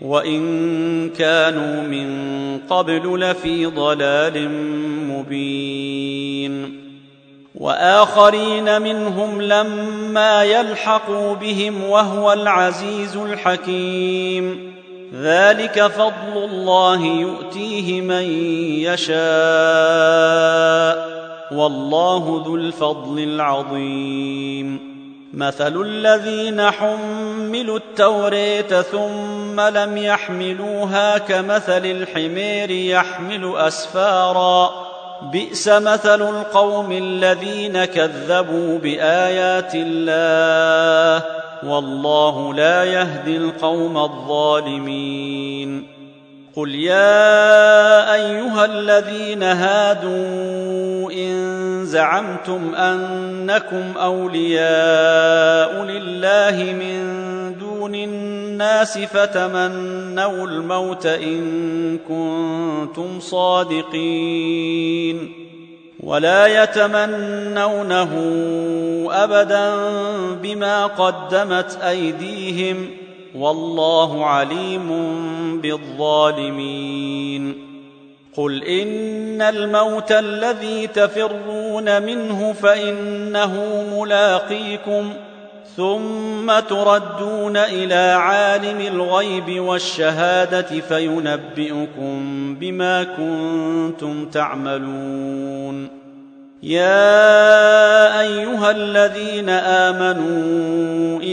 وإن كانوا من قبل لفي ضلال مبين. وآخرين منهم لما يلحقوا بهم وهو العزيز الحكيم. ذلك فضل الله يؤتيه من يشاء. والله ذو الفضل العظيم. مثل الذين حملوا التوريه ثم لم يحملوها كمثل الحمير يحمل أسفارا. بئس مثل القوم الذين كذبوا بآيات الله والله لا يهدي القوم الظالمين. قل يا أيها الذين هادوا زعمتم أنكم أولياء لله من دون الناس فتمنوا الموت إن كنتم صادقين ولا يتمنونه أبدا بما قدمت أيديهم والله عليم بالظالمين قل ان الموت الذي تفرون منه فانه ملاقيكم ثم تردون إلى عالم الغيب والشهاده فينبئكم بما كنتم تعملون. يا ايها الذين امنوا